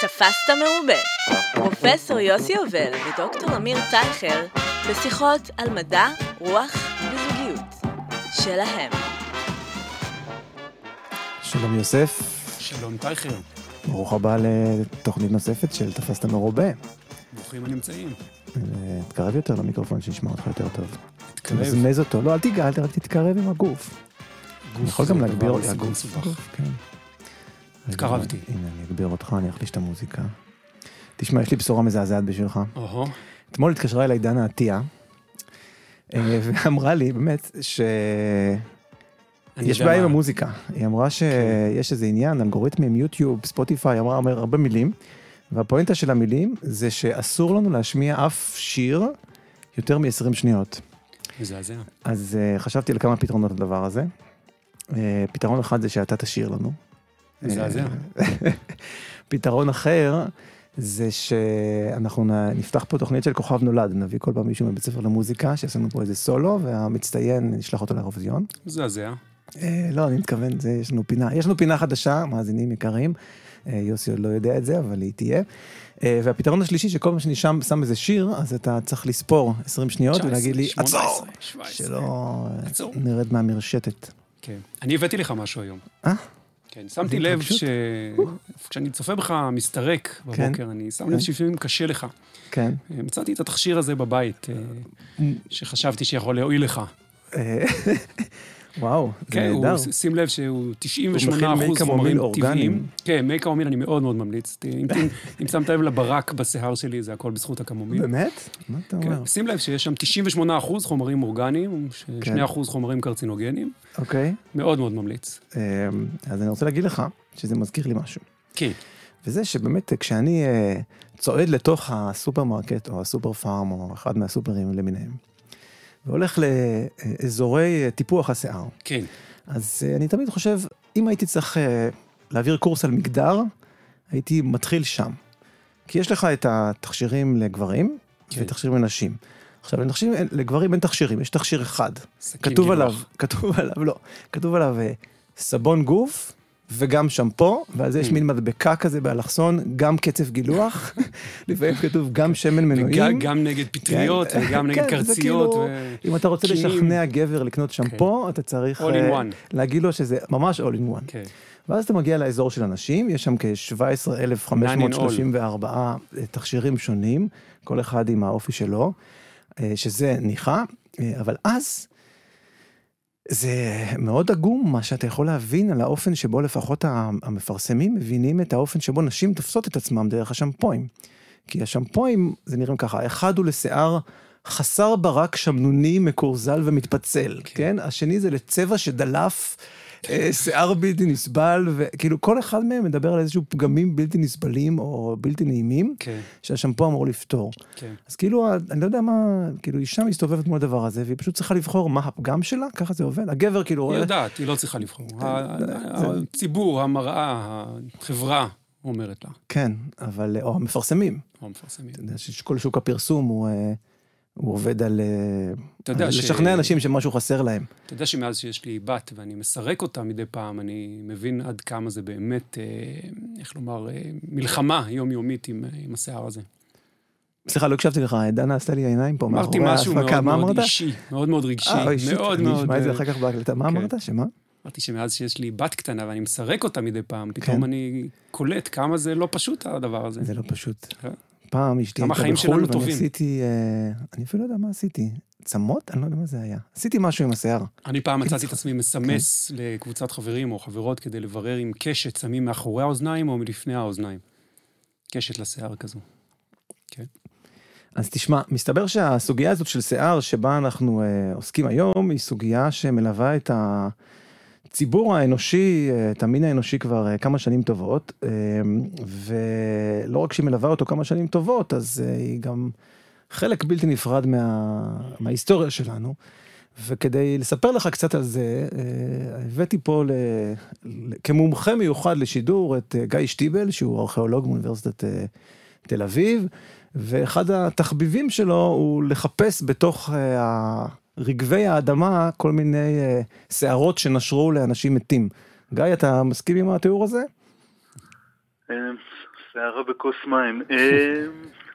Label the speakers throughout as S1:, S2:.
S1: תפסת מרובה. פרופסור יוסי יובל ודוקטור אמיר טייכר בשיחות על מדע, רוח וזוגיות. שלהם.
S2: שלום יוסף,
S3: שלום טייכר,
S2: ברוך הבא לתוכנית נוספת של תפסת מרובה.
S3: ברוכים הנמצאים.
S2: תתקרב יותר למיקרופון שישמע אותך יותר טוב.
S3: תתקרב.
S2: תמזמז אותו, לא אל תיגע, אל רק תתקרב עם הגוף. אני יכול גם
S3: דבר
S2: להגביר
S3: מסוג
S2: הגוף. כן.
S3: התקרבתי.
S2: הנה, אני אגביר אותך, אני אחליש את המוזיקה. תשמע, יש לי בשורה מזעזעת בשבילך. אתמול התקשרה אליי דנה עטיה, אה, ואמרה לי, באמת, ש... יש בעיה עם
S3: כן.
S2: המוזיקה. היא אמרה שיש איזה עניין, אלגוריתמים, יוטיוב, ספוטיפיי, אמרה אמר הרבה מילים, והפואנטה של המילים זה שאסור לנו להשמיע אף שיר יותר מ-20 שניות.
S3: מזעזע.
S2: אז uh, חשבתי על כמה פתרונות לדבר הזה. Uh, פתרון אחד זה שאתה תשאיר לנו.
S3: מזעזע.
S2: פתרון אחר זה שאנחנו נפתח פה תוכנית של כוכב נולד, נביא כל פעם מישהו מבית ספר למוזיקה, שיעשה לנו פה איזה סולו, והמצטיין נשלח אותו לאירוויזיון.
S3: מזעזע.
S2: אה, לא, אני מתכוון, זה, יש לנו פינה, יש לנו פינה חדשה, מאזינים יקרים. אה, יוסי עוד לא יודע את זה, אבל היא תהיה. אה, והפתרון השלישי, שכל פעם שאני שם שם איזה שיר, אז אתה צריך לספור 20 שניות
S3: 19,
S2: ולהגיד לי,
S3: 18,
S2: עצור!
S3: 17.
S2: שלא
S3: עצור.
S2: נרד מהמרשתת.
S3: כן. אני הבאתי לך משהו היום.
S2: אה?
S3: כן, שמתי לב? שכשאני צופה בך מסתרק
S2: כן.
S3: בבוקר, אני שם
S2: כן.
S3: לב שלפעמים קשה לך.
S2: כן.
S3: אה, מצאתי את התכשיר הזה בבית, אה, שחשבתי שיכול להועיל לך.
S2: וואו, זה
S3: כן, הוא-
S2: נהדר.
S3: שים לב שהוא 98
S2: הוא מכיל מי
S3: אחוז חומרים. טבעיים. כן, מי קמומיל אני מאוד מאוד ממליץ. אם אם- אם שמת לב לברק בשיער שלי, זה הכל בזכות הקמומיל.
S2: באמת? מה אתה אומר?
S3: כן, שים לב שיש שם 98 אחוז חומרים אורגניים,
S2: כן.
S3: 2 אחוז חומרים קרצינוגנים.
S2: אוקיי.
S3: מאוד מאוד ממליץ.
S2: אה, אז אני רוצה להגיד לך שזה מזכיר לי משהו.
S3: כן.
S2: וזה שבאמת כשאני אה, צועד לתוך הסופרמרקט או הסופר פארם או אחד מהסופרים למיניהם, והולך לאזורי אה, טיפוח השיער,
S3: כן.
S2: אז אה, אני תמיד חושב, אם הייתי צריך אה, להעביר קורס על מגדר, הייתי מתחיל שם. כי יש לך את התכשירים לגברים
S3: כן.
S2: ותכשירים לנשים. עכשיו, לתכשירים, לגברים אין תכשירים, יש תכשיר אחד. כתוב
S3: גילוח.
S2: עליו, כתוב עליו, לא, כתוב עליו סבון גוף וגם שמפו, זה יש
S3: Hmm.
S2: מין מדבקה כזה באלכסון, גם קצף גילוח, לפעמים כתוב גם שמן מנועים.
S3: גם נגד פטריות
S2: כן,
S3: וגם נגד
S2: כן,
S3: קרציות.
S2: כאילו- אם אתה רוצה. לשכנע גבר לקנות שמפו, אתה צריך אה. להגיד לו שזה ממש all in one.
S3: כן.
S2: ואז אתה מגיע לאזור של אנשים, יש שם כ-17,534 אה, תכשירים שונים, כל אחד עם האופי שלו, אה, שזה ניחא, אבל אז זה מאוד עגום מה שאתה יכול להבין על האופן שבו לפחות המפרסמים מבינים את האופן שבו נשים תופסות את עצמם דרך השמפואים. כי השמפואים, זה נראים ככה, אחד הוא לשיער חסר ברק שמנוני, מקורזל ומתפצל, כן? כן? השני זה לצבע שדלף שיער בלתי נסבל, וכאילו כל אחד מהם מדבר על איזשהו פגמים בלתי נסבלים או בלתי נעימים,
S3: כן,
S2: שהשמפו אמור לפתור.
S3: כן.
S2: אז כאילו, אני לא יודע מה, כאילו אישה מסתובבת מול הדבר הזה, והיא פשוט צריכה לבחור מה הפגם שלה, ככה זה עובד. הגבר כאילו
S3: היא. יודעת, היא לא צריכה לבחור.
S2: זה-
S3: הציבור, המראה, החברה אומרת לה,
S2: כן, אבל, או המפרסמים.
S3: או המפרסמים.
S2: אתה יודע שכל שוק הפרסום הוא, אה, הוא עובד על, אה,
S3: אתה יודע
S2: על
S3: ש-
S2: לשכנע אנשים שמשהו חסר להם.
S3: אתה יודע שמאז שיש לי בת ואני מסרק אותה מדי פעם, אני מבין עד כמה זה באמת, אה, איך לומר, אה, מלחמה יומיומית עם, עם השיער הזה.
S2: סליחה, לא הקשבתי לך, דנה עשתה לי עיניים פה
S3: אמרתי משהו. מאוד מאוד? אישי, מאוד מאוד רגשי,
S2: אישית,
S3: מאוד
S2: אני
S3: מאוד...
S2: אשמע את זה אחר כך בהקלטה. מה
S3: כן.
S2: אמרת? שמה?
S3: אמרתי שמאז שיש לי בת קטנה ואני מסרק אותה מדי פעם, פתאום
S2: כן.
S3: אני קולט כמה זה לא פשוט הדבר הזה.
S2: זה לא פשוט.
S3: כן.
S2: פעם אשתי הייתה בחו"ל ואני
S3: טובים.
S2: עשיתי, אה, אני אפילו לא יודע מה עשיתי. צמות? אני לא יודע מה זה היה. עשיתי משהו עם השיער.
S3: אני פעם
S2: כאילו
S3: מצאתי את עצמי מסמס לקבוצת חברים או חברות כדי לברר אם קשת שמים מאחורי האוזניים או מלפני האוזניים. קשת לשיער כזו.
S2: אז תשמע, מסתבר שהסוגיה הזאת של שיער שבה אנחנו אה, עוסקים היום, היא סוגיה שמלווה את הציבור האנושי, אה, את המין האנושי כבר אה, כמה שנים טובות, אה, ולא רק שהיא מלווה אותו כמה שנים טובות, אז היא גם חלק בלתי נפרד מה, מההיסטוריה שלנו. וכדי לספר לך קצת על זה, הבאתי פה ל, כמומחה מיוחד לשידור את גיא שטיבל, שהוא ארכיאולוג מאוניברסיטת תל אביב, ואחד התחביבים שלו הוא לחפש בתוך רגבי האדמה כל מיני אה, שערות שנשרו לאנשים מתים. גיא, אתה מסכים עם התיאור הזה?
S4: אה, שערה בכוס מים. אה,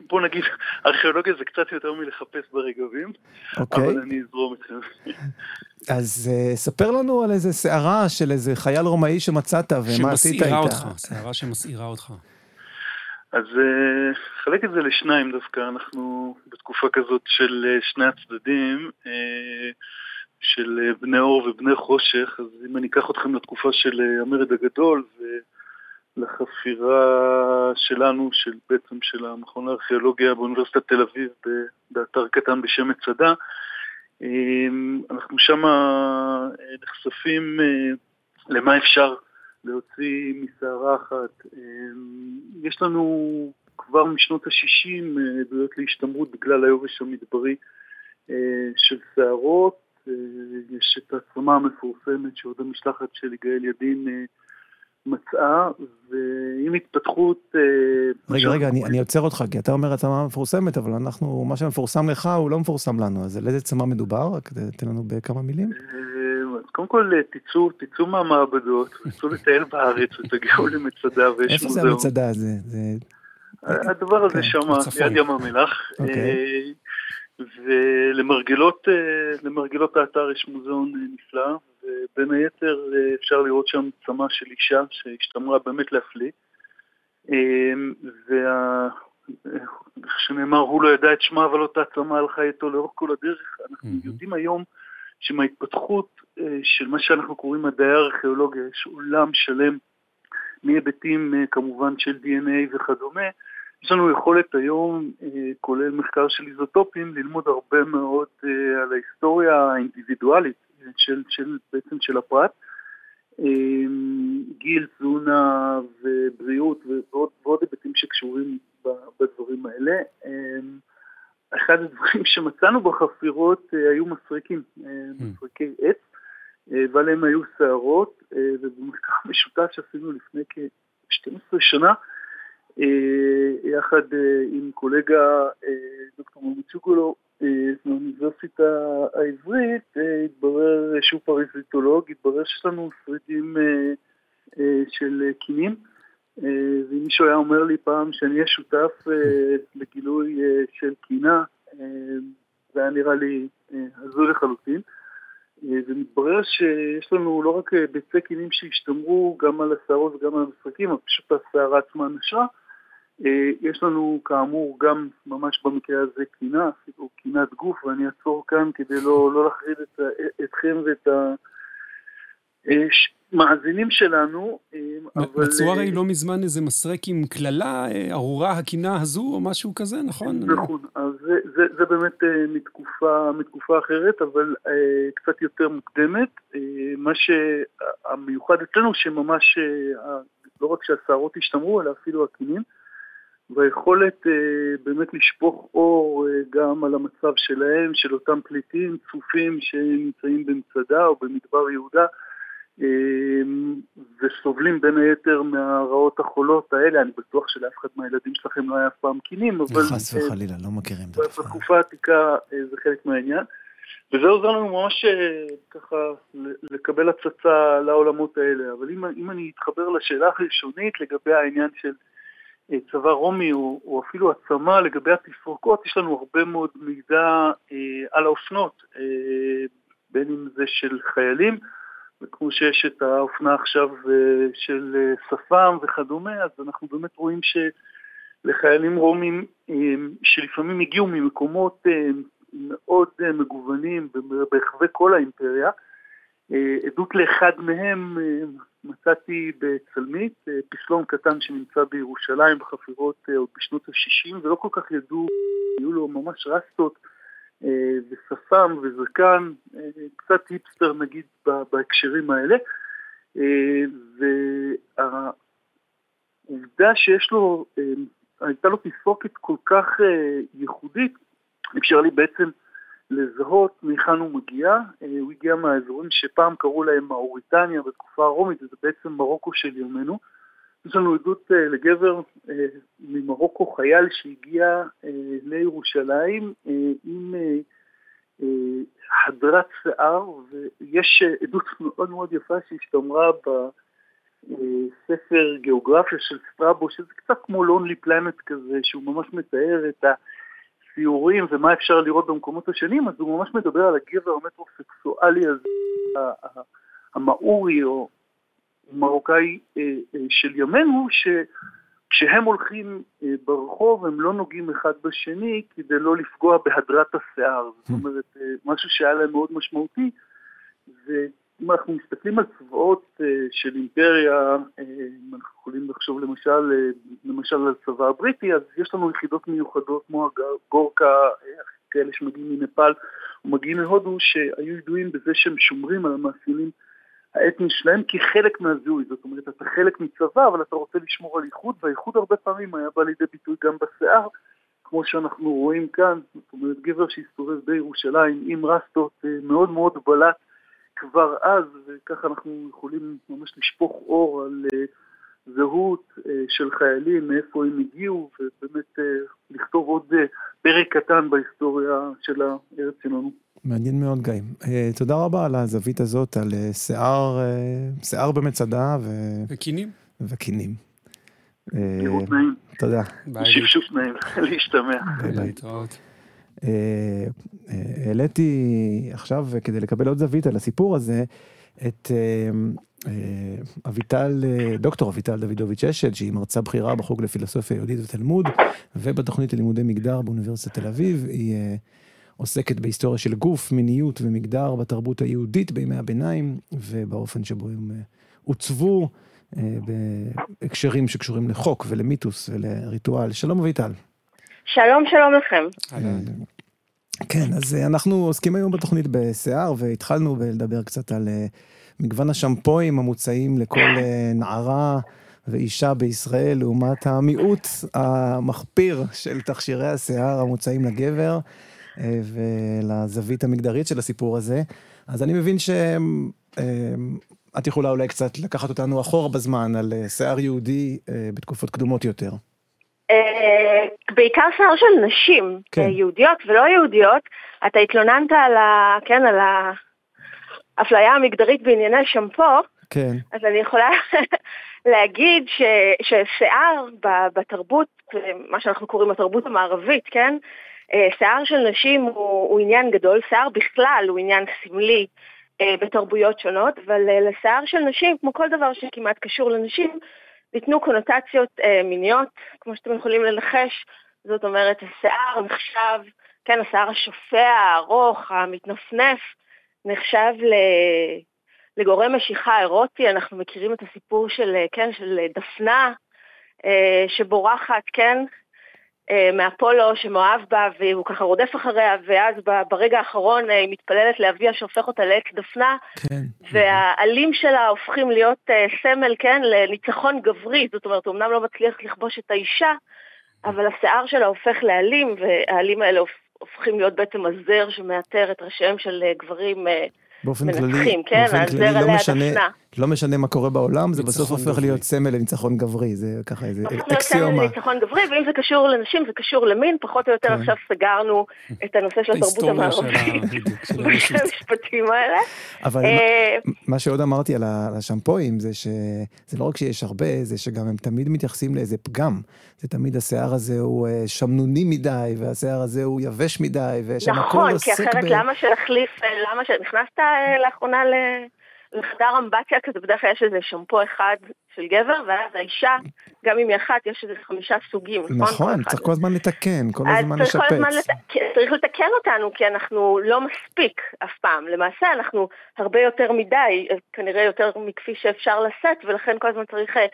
S4: בוא נגיד, ארכיאולוגיה זה קצת יותר מלחפש ברגבים,
S2: אוקיי.
S4: אבל אני אזרום איתכם.
S2: אז uh, ספר לנו על איזה שערה של איזה חייל רומאי שמצאת ומה עשית איתה.
S3: שמסעירה אותך, שערה שמסעירה אותך.
S4: אז חלק את זה לשניים דווקא, אנחנו בתקופה כזאת של שני הצדדים. של אה, בני אור ובני חושך, אז אם אני אקח אתכם לתקופה של אה, המרד הגדול ולחפירה שלנו, של בעצם של המכון לארכיאולוגיה באוניברסיטת תל אביב באתר קטן בשם מצדה, אה, אנחנו שם נחשפים למה אפשר להוציא מסערה אחת. יש לנו כבר משנות ה-60 עדויות להשתמרות בגלל היובש המדברי של שערות, אה, יש את העצמה המפורסמת שעוד המשלחת של יגאל ידין אה, מצאה, ועם התפתחות...
S2: אה, רגע, רגע, אני, אני עוצר אותך, כי אתה אומר עצמה מפורסמת, אבל אנחנו, מה שמפורסם לך הוא לא מפורסם לנו, אז על איזה צמא מדובר? רק תן לנו בכמה מילים.
S4: קודם כל, תצאו, תצאו מהמעבדות, תצאו לטייל בארץ ותגיעו למצדה ויש
S2: איפה זה המצדה? הזה? זה...
S4: הדבר הזה כן, שם, ליד ים המלח. אוקיי. ולמרגלות האתר יש מוזיאון נפלא, ובין היתר אפשר לראות שם צמא של אישה שהשתמרה באמת להפליא. ואיך שנאמר, הוא לא ידע את שמה, אבל אותה צמא הלכה איתו לאורך כל הדרך. אנחנו. יודעים היום שמההתפתחות של מה שאנחנו קוראים מדעי הארכיאולוגיה, יש עולם שלם מהיבטים כמובן של DNA וכדומה, יש לנו יכולת היום, אה, כולל מחקר של איזוטופים, ללמוד הרבה מאוד אה, על ההיסטוריה האינדיבידואלית אה, של, של, בעצם של הפרט. גיל, תזונה ובריאות ועוד היבטים שקשורים בדברים האלה. אחד הדברים שמצאנו בחפירות היו מסריקים, מסריקי עץ, ועליהם היו שערות, ובמחקר משותף שעשינו לפני כ-12 שנה, אה, יחד אה, עם קולגה אה, דוקטור מומיצ'וגולו מהאוניברסיטה העברית, התברר, שהוא פרזיטולוג, התברר שיש לנו שרידים של קינים. ואם מישהו היה אומר לי פעם שאני אהיה שותף לגילוי של קינה, זה היה נראה לי הזוי לחלוטין. ומתברר שיש לנו לא רק ביצי קינים שהשתמרו גם על השערות וגם על המשחקים, אבל פשוט השערה עצמה נשרה. אה, יש לנו כאמור גם ממש במקרה הזה קינה, אפילו קינת גוף, ואני אעצור כאן כדי לא, לא להחריד את, אתכם ואת המאזינים שלנו.
S3: אה, אבל... מצאו הרי לא מזמן איזה מסרק עם קללה, אה, ארורה הקינה הזו או משהו כזה, נכון?
S4: נכון, אז זה, זה, זה באמת מתקופה, מתקופה אחרת, אבל קצת יותר מוקדמת. מה שהמיוחד אצלנו שממש, לא רק שהשערות השתמרו, אלא אפילו הקינים. והיכולת אה, באמת לשפוך אור אה, גם על המצב שלהם, של אותם פליטים צפופים שנמצאים במצדה או במדבר יהודה, אה, וסובלים בין היתר מהרעות החולות האלה. אני בטוח שלאף אחד מהילדים שלכם לא היה אף פעם קינים, אבל...
S2: חס וחלילה, לא מכירים את
S4: זה. בתקופה העתיקה זה חלק מהעניין. וזה עוזר לנו ממש ככה לקבל הצצה לעולמות האלה. אבל אם, אם אני אתחבר לשאלה הראשונית לגבי העניין של אה, צבא רומי או, או אפילו עצמה לגבי התפרוקות, יש לנו הרבה מאוד מידע אה, על האופנות, אה, בין אם זה של חיילים, וכמו שיש את האופנה עכשיו אה, של אה, שפם וכדומה, אז אנחנו באמת רואים שלחיילים רומים אה, שלפעמים הגיעו ממקומות מאוד מגוונים ברחבי כל האימפריה, עדות לאחד מהם מצאתי בצלמית פסלון קטן שנמצא בירושלים בחפירות עוד בשנות ה-60 ולא כל כך ידעו, היו לו ממש רסטות ושפם וזקן, קצת היפסטר נגיד בהקשרים האלה. והעובדה שיש לו, הייתה לו תספוקת כל כך ייחודית, אפשר לי בעצם לזהות מהיכן הוא מגיע. אה, הוא הגיע מהאזורים שפעם קראו להם מאוריטניה בתקופה הרומית, וזה בעצם מרוקו של ימינו. יש לנו עדות אה, לגבר אה, ממרוקו, חייל שהגיע לירושלים עם חדרת שיער, ויש עדות מאוד מאוד יפה שהשתמרה ספר גיאוגרפיה של סטראבו, שזה קצת כמו לונלי פלנט כזה, שהוא ממש מתאר את הסיורים ומה אפשר לראות במקומות השונים, אז הוא ממש מדבר על הגבר המטרוסקסואלי הזה, המאורי או מרוקאי של ימינו, ש... כשהם הולכים אה, ברחוב הם לא נוגעים אחד בשני כדי לא לפגוע בהדרת השיער. זאת hmm. אומרת, אה, משהו שהיה להם מאוד משמעותי. ואם אנחנו מסתכלים על צבאות אה, של אימפריה, אם אנחנו יכולים לחשוב למשל, למשל על הצבא הבריטי, אז יש לנו יחידות מיוחדות כמו הגורקה, כאלה שמגיעים מנפאל ומגיעים מהודו, שהיו ידועים בזה שהם שומרים על המאפיינים האתני שלהם כחלק מהזיהוי, זאת אומרת, אתה חלק מצבא, אבל אתה רוצה לשמור על איחוד, והאיחוד הרבה פעמים היה בא לידי ביטוי גם בשיער, כמו שאנחנו רואים כאן, זאת אומרת, גבר שהסתובב בירושלים עם רסטות אה, מאוד מאוד בלט כבר אז, וככה אנחנו יכולים ממש לשפוך אור על אה, זהות אה, של חיילים, מאיפה הם הגיעו, ובאמת לכתוב עוד פרק קטן בהיסטוריה של הארץ שלנו.
S2: מעניין מאוד, גיא. Uh, תודה רבה על הזווית הזאת, על uh, שיער, uh, שיער במצדה ו...
S3: וקינים.
S2: וקינים.
S4: נעים.
S2: תודה.
S4: שפשוף נעים, להשתמע.
S3: להתראות.
S2: העליתי עכשיו, כדי לקבל עוד זווית על הסיפור הזה, את אביטל, דוקטור אביטל דוידוביץ' אשד, שהיא מרצה בכירה בחוג לפילוסופיה יהודית ותלמוד, ובתוכנית ללימודי מגדר באוניברסיטת תל אביב. היא עוסקת בהיסטוריה של גוף, מיניות ומגדר בתרבות היהודית בימי הביניים, ובאופן שבו הם אה, עוצבו אה, בהקשרים שקשורים לחוק ולמיתוס ולריטואל. שלום אביטל.
S5: שלום, שלום לכם.
S2: כן, אז אה, אנחנו עוסקים היום בתוכנית בשיער, והתחלנו לדבר קצת על מגוון השמפואים המוצעים לכל נערה ואישה בישראל, לעומת המיעוט המחפיר של תכשירי השיער המוצעים לגבר. אה, ולזווית המגדרית של הסיפור הזה. אז אני מבין שאת אה, יכולה אולי קצת לקחת אותנו אחורה בזמן על אה, שיער יהודי בתקופות קדומות יותר.
S5: בעיקר שיער של נשים, כן. יהודיות ולא יהודיות. אתה התלוננת על, ה, כן, על האפליה המגדרית בענייני שמפו.
S2: כן.
S5: אז אני יכולה להגיד ש, ששיער בתרבות, מה שאנחנו קוראים התרבות המערבית, כן? אה, שיער של נשים הוא, הוא עניין גדול, שיער בכלל הוא עניין סמלי אה, בתרבויות שונות, אבל אה, לשיער של נשים, כמו כל דבר שכמעט קשור לנשים, ניתנו קונוטציות אה, מיניות, כמו שאתם יכולים לנחש, זאת אומרת, השיער נחשב, כן, השיער השופע, הארוך, המתנפנף, נחשב ל... לגורם משיכה אירוטי, אנחנו מכירים את הסיפור של, אה, כן, של דפנה, אה, שבורחת, כן, אה, מאפולו שמאוהב בה והוא ככה רודף אחריה ואז ברגע האחרון אה, היא מתפללת לאביה שהופך אותה לעץ דפנה.
S2: כן.
S5: והעלים שלה הופכים להיות אה, סמל כן לניצחון גברי. זאת אומרת הוא אמנם לא מצליח לכבוש את האישה אבל השיער שלה הופך לעלים והעלים האלה הופכים להיות בעצם הזר שמאתר את ראשיהם של גברים
S2: באופן כללי, כן, באופן כללי לא משנה, לא משנה מה קורה בעולם, זה בסוף הופך להיות סמל לניצחון גברי, זה ככה איזה אקסיומה. הופך להיות סמל
S5: לניצחון גברי, ואם זה קשור לנשים, זה קשור למין, פחות או יותר כן. עכשיו סגרנו את הנושא של התרבות המערבית. המשפטים האלה.
S2: אבל אה, מה שעוד אמרתי על השמפואים, זה שזה לא רק שיש הרבה, זה שגם הם תמיד מתייחסים לאיזה פגם. זה תמיד השיער הזה הוא אה, שמנוני מדי, והשיער הזה הוא יבש מדי, ושם הכל
S5: עוסק ב... נכון, כי אחרת למה שנחליף, אה, למה שנכנסת לאחרונה ל... לחדר אמבטיה כזה, בדרך כלל יש איזה שמפו אחד של גבר, ואז האישה, גם אם היא אחת, יש איזה חמישה סוגים, נכון?
S2: נכון, צריך כל הזמן לתקן, כל הזמן לשפץ. צריך,
S5: לת... צריך לתקן אותנו, כי אנחנו לא מספיק אף פעם. למעשה, אנחנו הרבה יותר מדי, כנראה יותר מכפי שאפשר לשאת, ולכן כל הזמן צריך אה,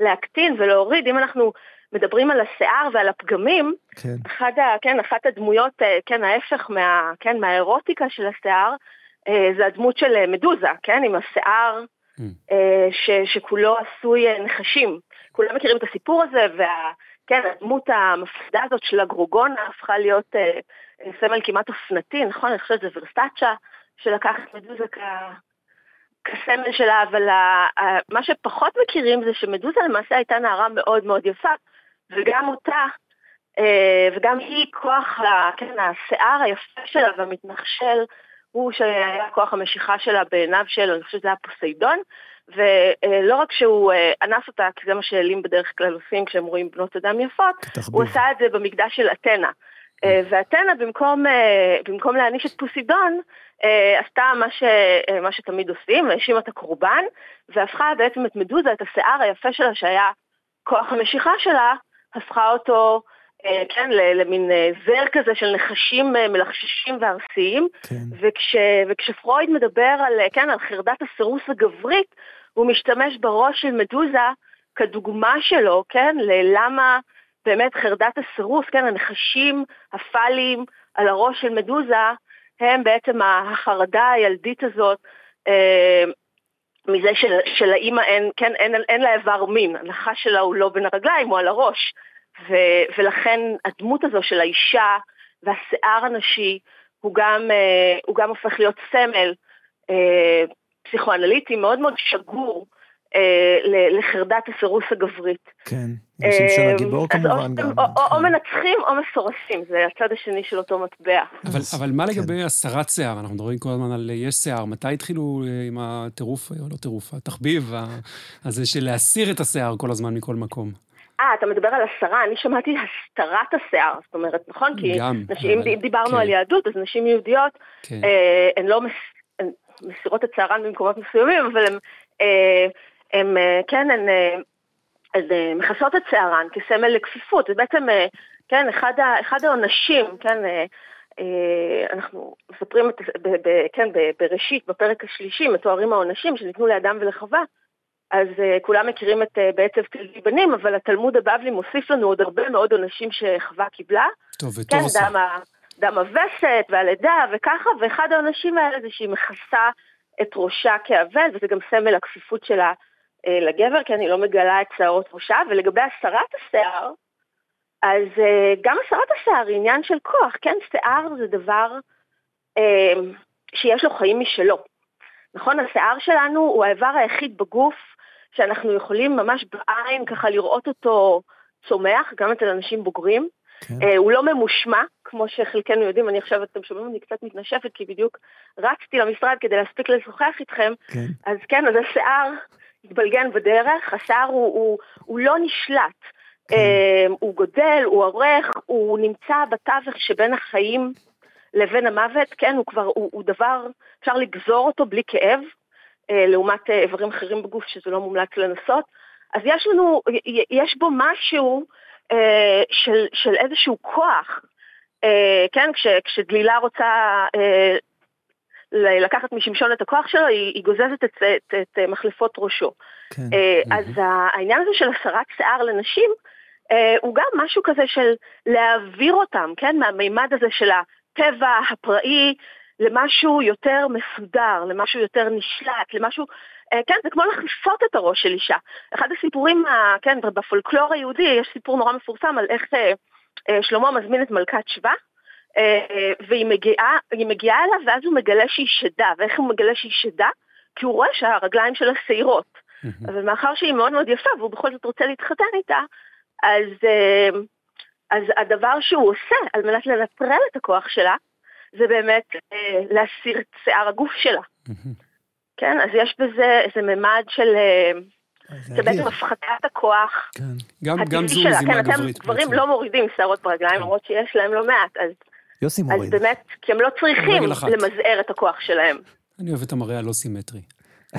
S5: להקטין ולהוריד. אם אנחנו מדברים על השיער ועל הפגמים, כן. אחד ה, כן, אחת הדמויות, אה, כן, ההפך מה, כן, מהאירוטיקה של השיער, זה הדמות של אה, מדוזה, כן? עם השיער mm. אה, ש, שכולו עשוי נחשים. כולם מכירים את הסיפור הזה, וכן, הדמות המפחידה הזאת של הגרוגונה הפכה להיות סמל כמעט אופנתי, נכון? אני חושבת שזה ורסטצ'ה, שלקח את מדוזה כ... כסמל שלה, אבל מה שפחות מכירים זה שמדוזה למעשה הייתה נערה מאוד מאוד יפה, וגם אותה, וגם היא כוח, כן, השיער היפה שלה והמתנחשל, הוא שהיה כוח המשיכה שלה בעיניו של, אני חושבת שזה היה פוסיידון, ולא רק שהוא אנס אותה, כי זה מה שאלים בדרך כלל עושים כשהם רואים בנות אדם יפות, הוא עשה את זה במקדש של אתנה. ואתנה במקום, במקום להעניש את פוסידון, עשתה מה, ש, מה שתמיד עושים, האשימה את הקורבן, והפכה בעצם את מדוזה, את השיער היפה שלה שהיה כוח המשיכה שלה, הפכה אותו אה, כן, למין אה, זר כזה של נחשים אה, מלחששים וארסיים, כן. וכש, וכשפרויד מדבר על, כן, על חרדת הסירוס הגברית, הוא משתמש בראש של מדוזה כדוגמה שלו, כן, ללמה באמת חרדת הסירוס, כן, הנחשים הפאליים על הראש של מדוזה, הם בעצם החרדה הילדית הזאת, אה, מזה של, שלאימא אין, כן, אין, אין לה איבר מין, הנחש שלה הוא לא בין הרגליים, הוא על הראש. ו, ולכן הדמות הזו של האישה והשיער הנשי הוא גם, אה, הוא גם הופך להיות סמל אה, פסיכואנליטי מאוד מאוד שגור אה, לחרדת הסירוס הגברית.
S2: כן, שמשון הגיבור כמובן גם.
S5: או, או, או כן. מנצחים או מסורסים, זה הצד השני של אותו מטבע.
S3: אבל, אבל מה לגבי כן. הסרת שיער? אנחנו מדברים כל הזמן על יש שיער. מתי התחילו עם הטירוף, או לא טירוף, התחביב הזה של להסיר את השיער כל הזמן מכל מקום?
S5: אה, אתה מדבר על הסרה, אני שמעתי הסתרת השיער, זאת אומרת, נכון? כי
S3: גם,
S5: נשים, אם דיברנו כן. על יהדות, אז נשים יהודיות, כן. אה, הן לא מס, הן מסירות את שערן במקומות מסוימים, אבל הן, אה, הן אה, כן, הן, אה, הן אה, מכסות את שערן כסמל לכפיפות, זה בעצם, אה, כן, אחד, ה, אחד העונשים, כן, אה, אה, אנחנו מספרים, את, ב, ב, כן, ב, בראשית, בפרק השלישי, מתוארים העונשים שניתנו לאדם ולחווה. אז uh, כולם מכירים את uh, בעצב תלדי בנים, אבל התלמוד הבבלי מוסיף לנו עוד הרבה מאוד עונשים שחווה קיבלה.
S3: טוב, וטוב כן, עושה.
S5: דם, דם הווסת והלידה וככה, ואחד העונשים האלה זה שהיא מכסה את ראשה כאבל, וזה גם סמל הכפיפות שלה uh, לגבר, כי אני לא מגלה את שערות ראשה, ולגבי הסרת השיער, אז גם הסרת השיער היא עניין של כוח, כן? שיער זה דבר שיש לו חיים משלו. נכון, השיער שלנו הוא האיבר היחיד בגוף שאנחנו יכולים ממש בעין ככה לראות אותו צומח, גם אצל אנשים בוגרים. כן. Uh, הוא לא ממושמע, כמו שחלקנו יודעים, אני עכשיו, אתם שומעים, אני קצת מתנשפת, כי בדיוק רצתי למשרד כדי להספיק לשוחח איתכם. כן. אז כן, אז השיער התבלגן בדרך, השיער הוא, הוא, הוא לא נשלט. כן. Uh, הוא גודל, הוא עורך, הוא נמצא בתווך שבין החיים לבין המוות, כן, הוא כבר, הוא, הוא דבר, אפשר לגזור אותו בלי כאב. אה, לעומת אה, איברים אחרים בגוף שזה לא מומלץ לנסות. אז יש לנו, יש בו משהו אה, של, של איזשהו כוח, כן, כש, כשדלילה רוצה לקחת משמשון את הכוח שלו, היא, היא גוזזת את, את, את מחלפות ראשו. כן. אז mm-hmm. העניין הזה של הסרת שיער לנשים, הוא גם משהו כזה של להעביר אותם, כן, מהמימד הזה של הטבע הפראי, למשהו יותר מסודר, למשהו יותר נשלט, למשהו, אה, כן, זה כמו לכסות את הראש של אישה. אחד הסיפורים, כן, בפולקלור היהודי יש סיפור נורא מפורסם על איך אה, אה, שלמה מזמין את מלכת שבא, והיא מגיעה, מגיעה אליו ואז הוא מגלה שהיא שדה, ואיך הוא מגלה שהיא שדה? כי הוא רואה שהרגליים שלה שעירות. אבל מאחר שהיא מאוד מאוד יפה והוא בכל זאת רוצה להתחתן איתה, אז, אז הדבר שהוא עושה על מנת לנטרל את הכוח שלה, זה באמת אה, להסיר את שיער הגוף שלה. כן, אז יש בזה איזה ממד של... אה, זה בעצם הפחתת הכוח
S3: כן. גם, גם זו מזימה כן,
S5: גברית. אתם גברים לא מורידים שערות ברגליים, כן. למרות שיש להם לא מעט, אז...
S2: יוסי
S5: מוריד. אז באמת, כי הם לא צריכים למזער את הכוח שלהם.
S3: אני אוהב את המראה הלא סימטרי.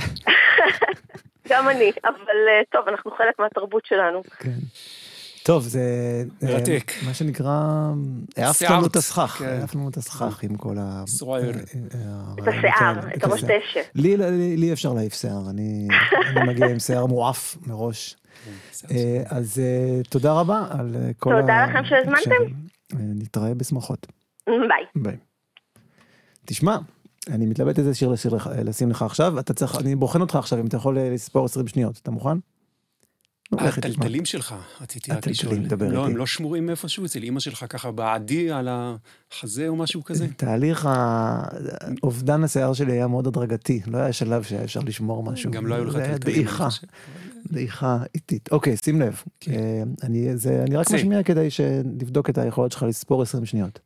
S5: גם אני, אבל אה, טוב, אנחנו חלק מהתרבות שלנו. כן.
S2: טוב, זה...
S3: אה, מרתק.
S2: מה שנקרא, העפת לנו את הסכך, כן. העפת לנו את הסכך עם כל ה...
S3: סרואייר. אה,
S5: אה, את השיער, את הראש דשא.
S2: לי אפשר להעיף שיער, אני מגיע עם שיער מועף מראש. כן, אז תודה רבה על כל
S5: ה... תודה לכם שהזמנתם.
S2: נתראה בשמחות.
S5: ביי.
S2: ביי. תשמע, אני מתלבט איזה שיר לשים לך עכשיו, אתה צריך, אני בוחן אותך עכשיו אם אתה יכול לספור 20 שניות, אתה מוכן?
S3: הטלטלים שלך, רציתי רק לשאול. לא, הם לא שמורים איפשהו אצל אימא שלך ככה בעדי על החזה או משהו כזה?
S2: תהליך אובדן השיער שלי היה מאוד הדרגתי, לא היה שלב שהיה אפשר לשמור משהו.
S3: גם לא היו לך טלטלים.
S2: דעיכה, דעיכה איטית. אוקיי, שים לב. כן. אה, אני רק משמיע כדי לבדוק את היכולת שלך לספור 20 שניות.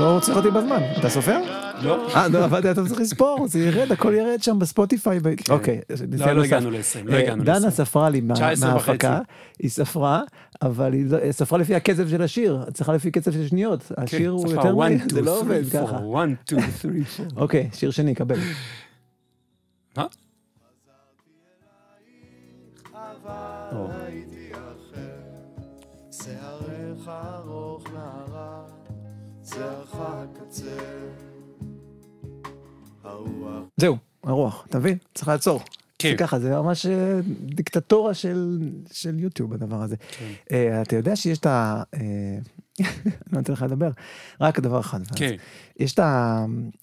S2: לא רוצה אותי בזמן, אתה סופר?
S3: לא.
S2: אה, לא, אבל אתה צריך לספור, זה ירד, הכל ירד שם בספוטיפיי. אוקיי,
S3: לא, לא הגענו ל-20, לא הגענו ל-20.
S2: דנה ספרה לי מההפקה, היא ספרה, אבל היא ספרה לפי הקצב של השיר, צריכה לפי קצב של שניות, השיר הוא יותר מהיר, זה לא עובד ככה.
S3: 1, 2, 3, 4.
S2: אוקיי, שיר שני, קבל.
S3: מה?
S6: שערך הקצה. הרוח.
S2: זהו, הרוח, אתה מבין? צריך לעצור.
S3: כן.
S2: זה ככה, זה ממש אה, דיקטטורה של, של יוטיוב הדבר הזה.
S3: כן.
S2: Uh, אתה יודע שיש את ה... Uh, אני לא נותן לך לדבר, רק דבר אחד.
S3: כן.
S2: יש את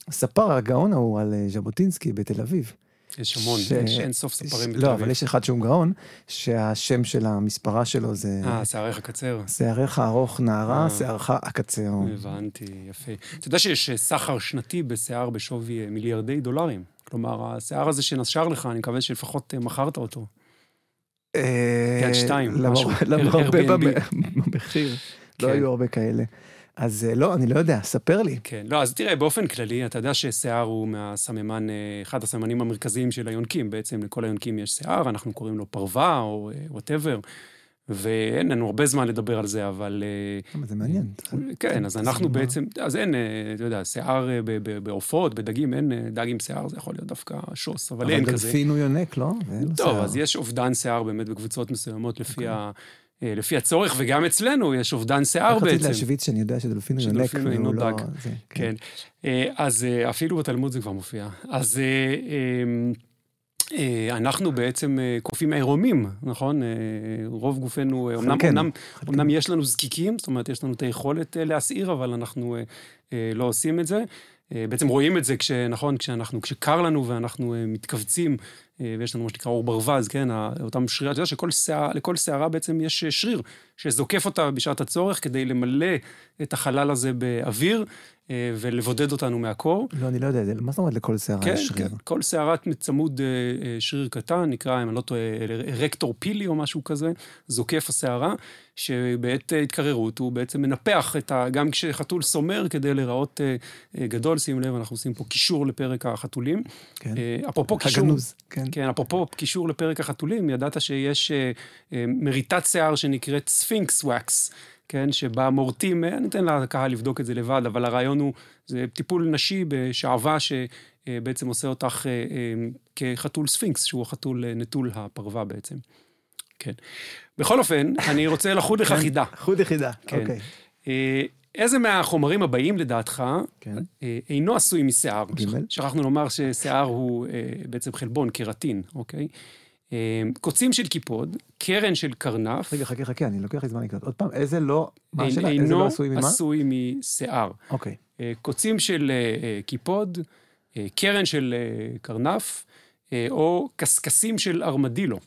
S2: הספר הגאון ההוא על ז'בוטינסקי בתל אביב.
S3: יש המון,
S2: ש-
S3: יש אין סוף ספרים בתל
S2: לא,
S3: אביב.
S2: אבל יש אחד שהוא גאון, שהשם של המספרה שלו זה...
S3: אה, שעריך קצר.
S2: שעריך ארוך נערה,
S3: אה.
S2: שערך הקצר.
S3: הבנתי, יפה. אתה יודע שיש אה, סחר שנתי בשיער בשווי אה, מיליארדי דולרים? כלומר, השיער הזה שנשר לך, אני מקווה שלפחות מכרת אותו. יד שתיים, משהו. Airbnb.
S2: במ- במחיר, לא
S3: כן.
S2: היו הרבה כאלה. אז אה, לא, אני לא יודע, ספר לי.
S3: כן, לא, אז תראה, באופן כללי, אתה יודע ששיער הוא מהסממן, אה, אחד הסממנים המרכזיים של היונקים. בעצם לכל היונקים יש שיער, אנחנו קוראים לו פרווה או whatever, ואין לנו הרבה זמן לדבר על זה, אבל... אה,
S2: אבל זה מעניין.
S3: כן, אז אנחנו? בעצם, אז אין, אה, אתה יודע, שיער אה, בעופות, בדגים, אין אה, דג עם שיער, זה יכול להיות דווקא שוס, אבל אין
S2: אבל
S3: כזה.
S2: דלפין הוא יונק, לא?
S3: טוב. אז יש אובדן שיער באמת בקבוצות מסוימות לפי
S2: אוקיי.
S3: ה... אה, לפי הצורך, וגם אצלנו יש אובדן שיער
S2: רק רציתי
S3: בעצם.
S2: להשוויץ שאני יודע שדלפין הוא יונק,
S3: הוא
S2: והוא לא... זה,
S3: כן. אה, אז אה, אפילו בתלמוד זה כבר מופיע. אז אה, אנחנו בעצם קופים עירומים, נכון? רוב גופנו, אמנם,
S2: חלקנו.
S3: אמנם יש לנו זקיקים, זאת אומרת, יש לנו את היכולת להסעיר, אבל אנחנו לא עושים את זה. בעצם רואים את זה כש, נכון, כשאנחנו, כשקר לנו ואנחנו מתכווצים, ויש לנו מה שנקרא עור ברווז, כן, אותם שרירים, אתה יודע שכל שערה, בעצם יש אה, שריר שזוקף אותה בשעת הצורך כדי למלא את החלל הזה באוויר. אה, ולבודד אותנו מהקור.
S2: לא, אני לא יודע, מה זאת אומרת לכל שערה
S3: כן,
S2: יש שריר?
S3: כן, לכל שערה צמוד אה, אה, שריר קטן, נקרא, אם אני לא טועה, arrector pili או משהו כזה, זוקף השערה, שבעת אה, התקררות הוא בעצם מנפח את ה... גם כשחתול סומר כדי להיראות אה, אה, גדול, שים לב, אנחנו עושים פה קישור לפרק החתולים.
S2: כן.
S3: אה, אפרופו קישור...
S2: הגנוז, כן.
S3: כן, אפרופו קישור לפרק החתולים, ידעת שיש אה, אה, מריטת שיער שנקראת Sphynx wax, כן, שבה מורטים, אה, אני אתן לקהל לבדוק את זה לבד, אבל הרעיון הוא, זה טיפול נשי בשעווה שבעצם עושה אותך אה, אה, כחתול ספינקס, שהוא החתול אה, נטול הפרווה בעצם. כן. בכל אופן, אני רוצה לחוד לך חידה.
S2: חוד חידה,
S3: כן.
S2: אוקיי.
S3: אה, איזה מהחומרים הבאים לדעתך
S2: כן.
S3: אה, אינו עשוי משיער?
S2: גימל.
S3: שכ- שכחנו לומר ששיער הוא אה, בעצם חלבון, קרטין, אוקיי? אה, קוצים של קיפוד, קרן של קרנף,
S2: רגע, חכה, חכה, אני לוקח לי זמן לקראת. עוד פעם, איזה לא, מה השאלה? איזה
S3: אינו
S2: לא עשוי ממה?
S3: עשוי משיער.
S2: אוקיי.
S3: אה, קוצים של אה, אה, קיפוד, קרן של קרנף, או קשקשים של ארמדילו.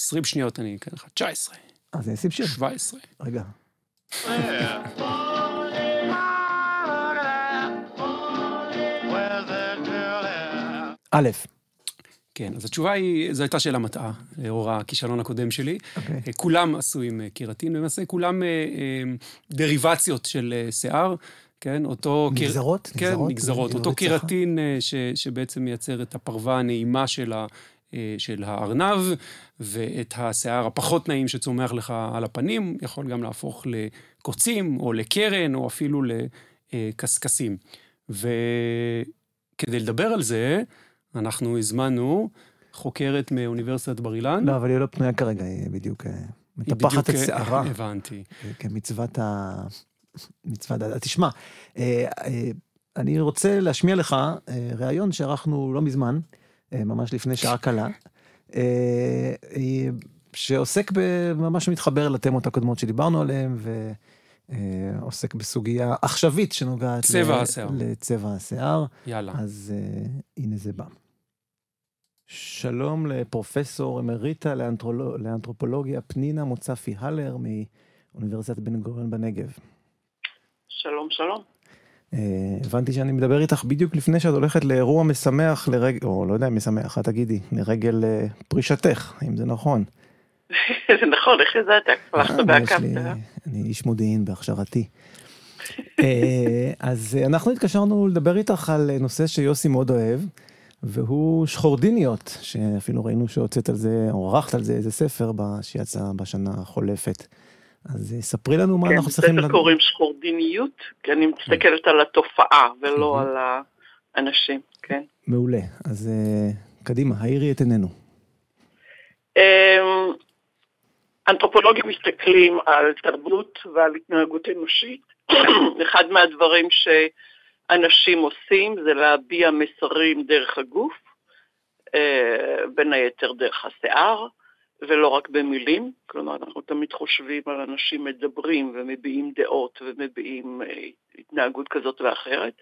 S3: 20 שניות אני אקרא לך, 19,
S2: אז אני אשים שיר.
S3: 17.
S2: רגע. א',
S3: כן, אז התשובה היא, זו הייתה שאלה מטעה, לאור הכישלון הקודם שלי.
S2: אוקיי.
S3: אה, כולם עשויים אה, קירטין, למעשה כולם אה, דריבציות של שיער, כן, אותו...
S2: נגזרות?
S3: כן,
S2: נגזרות?
S3: נגזרות. אותו
S2: רצח?
S3: קירטין ש, שבעצם מייצר את הפרווה הנעימה של, ה, של הארנב, ואת השיער הפחות נעים שצומח לך על הפנים, יכול גם להפוך לקוצים, או לקרן, או אפילו לקשקשים. וכדי לדבר על זה, אנחנו הזמנו חוקרת מאוניברסיטת בר אילן.
S2: לא, אבל היא לא פנויה כרגע, היא בדיוק אה, מטפחת את
S3: אה,
S2: שערה
S3: הבנתי.
S2: כמצוות ה... מצוות ה... תשמע, אה, אה, אני רוצה להשמיע לך אה, ראיון שערכנו לא מזמן, אה, ממש לפני שעה קלה, אה, אה, שעוסק, ממש מתחבר לתמות הקודמות שדיברנו עליהן, ועוסק בסוגיה עכשווית שנוגעת
S3: צבע
S2: ל-
S3: השיער.
S2: לצבע השיער.
S3: יאללה.
S2: אז הנה זה בא. שלום לפרופסור אמריטה לאנתרולו, לאנתרופולוגיה פנינה מוצפי הלר מאוניברסיטת בן גוריון בנגב.
S7: שלום, שלום.
S2: Uh, הבנתי שאני מדבר איתך בדיוק לפני שאת הולכת לאירוע משמח לרגל, או לא יודע אם משמח, את תגידי, לרגל uh, פרישתך, אם זה נכון.
S7: זה נכון, איך ידעת? הלכת
S2: אה,
S7: ועקבת.
S2: אני איש מודיעין בהכשרתי. אה, אז אנחנו התקשרנו לדבר איתך על נושא שיוסי מאוד אוהב, והוא שחורדיניות, שאפילו ראינו שהוצאת על זה, או ערכת על זה איזה ספר שיצא בשנה החולפת. אז אה, ספרי לנו מה
S7: כן,
S2: אנחנו צריכים...
S7: בספר
S2: לדעת.
S7: קוראים שחורדיניות, כי אני מסתכלת על התופעה ולא. על האנשים, כן.
S2: מעולה. אז אה, קדימה, האירי את עינינו.
S7: אמ, אנתרופולוגים מסתכלים על תרבות ועל התנהגות אנושית. אחד מהדברים שאנשים עושים זה להביע מסרים דרך הגוף, אה, בין היתר דרך השיער, ולא רק במילים. כלומר, אנחנו תמיד חושבים על אנשים מדברים ומביעים דעות ומביעים אה, התנהגות כזאת ואחרת.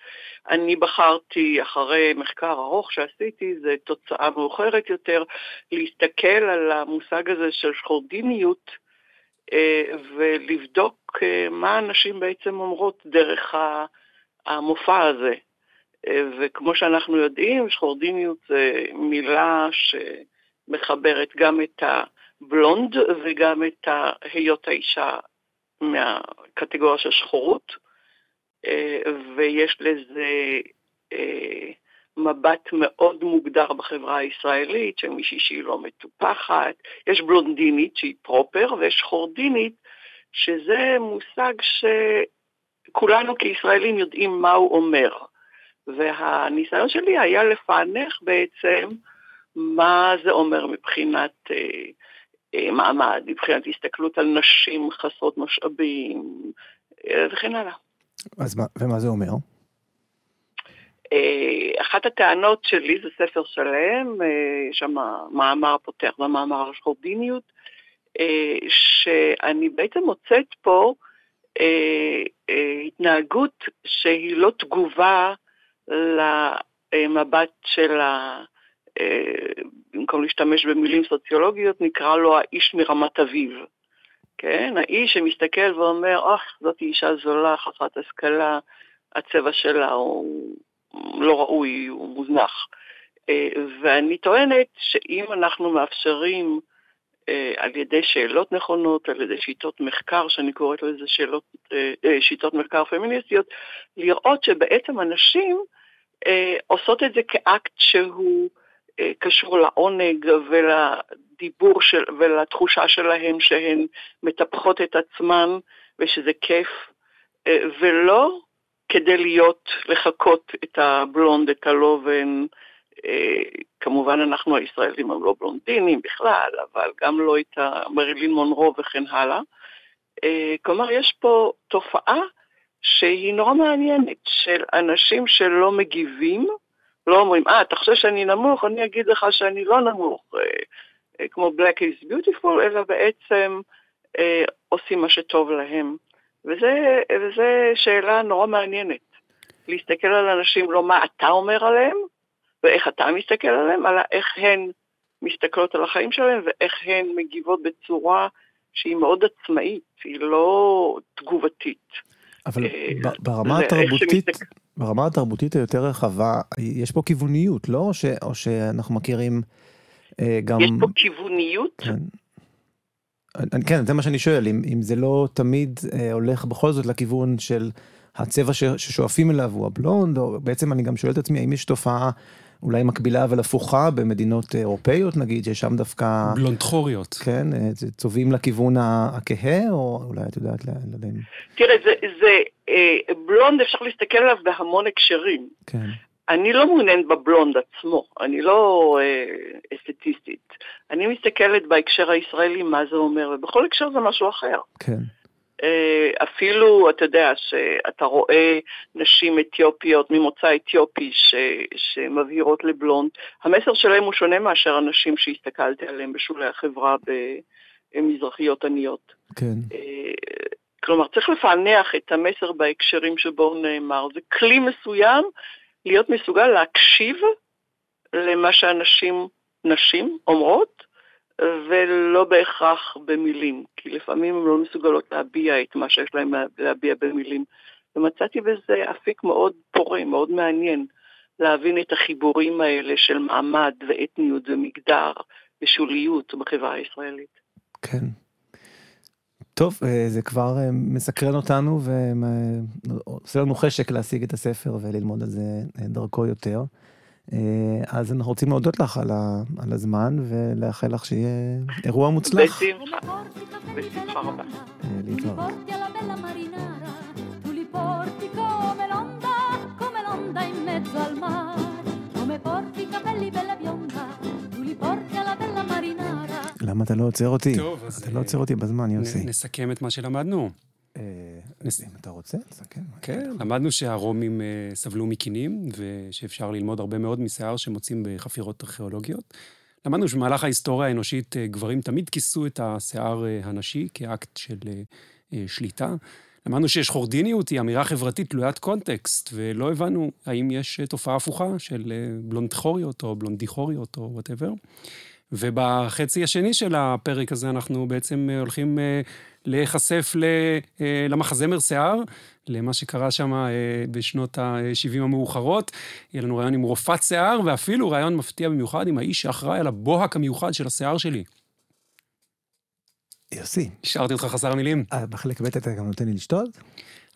S7: אני בחרתי, אחרי מחקר ארוך שעשיתי, זו תוצאה מאוחרת יותר, להסתכל על המושג הזה של שחורדיניות אה, ולבדוק מה הנשים בעצם אומרות דרך ה- המופע הזה. אה, וכמו שאנחנו יודעים, שחורדיניות זה מילה שמחברת גם את הבלונד וגם את היות האישה מהקטגוריה של שחורות, אה, ויש לזה אה, מבט מאוד מוגדר בחברה הישראלית של מישהי שהיא לא מטופחת, יש בלונדינית שהיא פרופר ויש שחורדינית שזה מושג שכולנו כישראלים יודעים מה הוא אומר. והניסיון שלי היה לפענח בעצם מה זה אומר מבחינת אה, אה, מעמד, מבחינת הסתכלות על נשים חסרות משאבים אה, וכן הלאה.
S2: אז מה, ומה זה אומר?
S7: אה, אחת הטענות שלי זה ספר שלם, אה, שם מאמר פותח במאמר על שחורדיניות, אה, שאני בעצם מוצאת פה אה, אה, התנהגות שהיא לא תגובה למבט של ה... אה, במקום להשתמש במילים סוציולוגיות, נקרא לו האיש מרמת אביב. כן, האיש שמסתכל ואומר, אוח, זאת אישה זולה, חסרת השכלה, הצבע שלה הוא לא ראוי, הוא מוזנח. אה, ואני טוענת שאם אנחנו מאפשרים על ידי שאלות נכונות, על ידי שיטות מחקר, שאני קוראת לזה שאלות, אה, אה, שיטות מחקר פמיניסטיות, לראות שבעצם הנשים אה, עושות את זה כאקט שהוא אה, קשור לעונג ולדיבור של, ולתחושה שלהן שהן מטפחות את עצמן ושזה כיף, אה, ולא כדי להיות, לחקות את הבלונד, את הלובן, אה, כמובן אנחנו הישראלים הם לא בלונדינים בכלל, אבל גם לא את המרילין מונרו וכן הלאה. אה, כלומר, יש פה תופעה שהיא נורא מעניינת, של אנשים שלא מגיבים, לא אומרים, אה, אתה חושב שאני נמוך, אני אגיד לך שאני לא נמוך, אה, אה, כמו Black is beautiful, אלא בעצם עושים מה שטוב להם. וזה, וזה שאלה נורא מעניינת. להסתכל על אנשים לא מה אתה אומר עליהם, ואיך אתה מסתכל עליהם, אלא איך הן מסתכלות על החיים שלהם ואיך הן מגיבות בצורה שהיא מאוד עצמאית, היא לא תגובתית.
S2: אבל
S7: אה,
S2: ברמה התרבותית,
S7: שמסתכל-
S2: ברמה התרבותית היותר רחבה, יש פה כיווניות, לא? או, ש, או שאנחנו מכירים אה, גם...
S7: יש פה כיווניות,
S2: כן. כן, זה מה שאני שואל, אם, אם זה לא תמיד אה, הולך בכל זאת לכיוון של הצבע ש, ששואפים אליו הוא הבלונד, או בעצם אני גם שואל את עצמי, האם יש תופעה אולי מקבילה אבל הפוכה במדינות אירופאיות נגיד, ששם דווקא,
S3: בלונדחוריות.
S2: כן, אה, צובעים לכיוון הכהה, או אולי את יודעת, לא לא יודע אם...
S7: תראה, זה, זה אה, בלונד, אפשר להסתכל עליו בהמון הקשרים.
S2: כן,
S7: אני לא מעוניינת בבלונד עצמו, אני לא אה, אסתטיסטית. אני מסתכלת בהקשר הישראלי מה זה אומר, ובכל הקשר זה משהו אחר.
S2: כן,
S7: אה, אפילו, אתה יודע, שאתה רואה נשים אתיופיות ממוצא אתיופי ש, שמבהירות לבלונד, המסר שלהם הוא שונה מאשר הנשים שהסתכלתי עליהם בשולי החברה במזרחיות עניות.
S2: כן,
S7: אה, כלומר, צריך לפענח את המסר בהקשרים שבו הוא נאמר. זה כלי מסוים להיות מסוגל להקשיב למה שאנשים, נשים, אומרות, ולא בהכרח במילים, כי לפעמים הן לא מסוגלות להביע את מה שיש להן להביע במילים. ומצאתי בזה אפיק מאוד פורה, מאוד מעניין, להבין את החיבורים האלה של מעמד ואתניות ומגדר ושוליות בחברה הישראלית.
S2: כן. טוב, אה, זה כבר אה, מסקרן אותנו ועושה לנו חשק להשיג את הספר וללמוד על זה אה, דרכו יותר. אה, אז אנחנו רוצים להודות לך על, ה, על הזמן ולאחל לך שיהיה אירוע מוצלח.
S7: בשמחה, בשמחה רבה.
S2: אה, להתראות. למה אתה לא עוצר אותי?
S3: טוב, אז,
S2: אתה לא
S3: אה,
S2: עוצר אותי בזמן, יוסי.
S3: נסכם את מה שלמדנו.
S2: אה, אם אתה רוצה, תסכם.
S3: כן, למדנו שהרומים אה, סבלו מקינים, ושאפשר ללמוד הרבה מאוד משיער שמוצאים בחפירות ארכיאולוגיות. למדנו שבמהלך ההיסטוריה האנושית אה, גברים תמיד כיסו את השיער הנשי כאקט של שליטה. למדנו ששחורדיניות היא אמירה חברתית תלוית קונטקסט, ולא הבנו האם יש תופעה הפוכה של בלונדחוריות או בלונדיחוריות או whatever. ובחצי השני של הפרק הזה אנחנו בעצם הולכים להיחשף אה, למחזמר שיער, למה שקרה שם אה, בשנות ה-70 המאוחרות. יהיה לנו רעיון עם רופאת שיער, ואפילו רעיון מפתיע במיוחד עם האיש שאחראי על הבוהק המיוחד של השיער שלי.
S2: יוסי,
S3: השארתי אותך חסר מילים.
S2: בחלק ב' אתה גם נותן לי לשתות?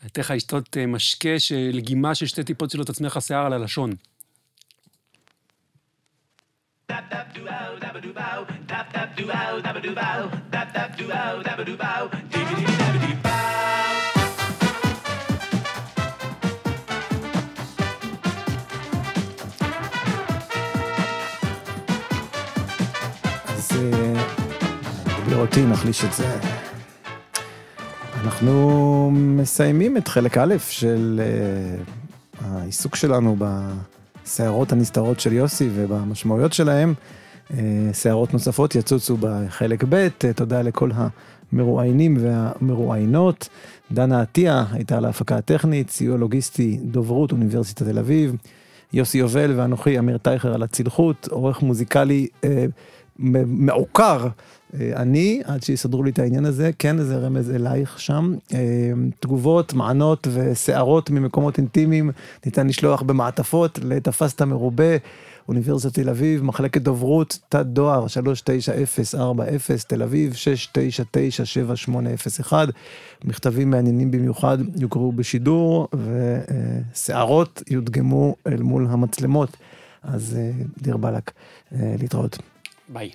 S3: אני אתן לך לשתות אה, משקה שלגימה של שתי טיפות שלו תצמיח לך שיער על הלשון.
S2: אותי, נחליש את זה. אנחנו מסיימים את חלק א' של אה, העיסוק שלנו בסערות הנסתרות של יוסי ובמשמעויות שלהם. אה, סערות נוספות יצוצו בחלק ב', אה, תודה לכל המרואיינים והמרואיינות. דנה עטיה הייתה על ההפקה הטכנית, סיוע לוגיסטי, דוברות, אוניברסיטת תל אביב. יוסי יובל ואנוכי, אמיר טייכר על הצלחות, עורך מוזיקלי אה, מעוקר. אה, אני, עד שיסדרו לי את העניין הזה, כן, איזה רמז אלייך שם. אה, תגובות, מענות ושערות ממקומות אינטימיים ניתן לשלוח במעטפות לתפסת מרובה. אוניברסיטת תל אביב, מחלקת דוברות, תת דואר 39040, תל אביב 6997801. מכתבים מעניינים במיוחד יוקראו בשידור, ושערות יודגמו אל מול המצלמות. אז אה, דיר באלק, להתראות.
S3: ביי.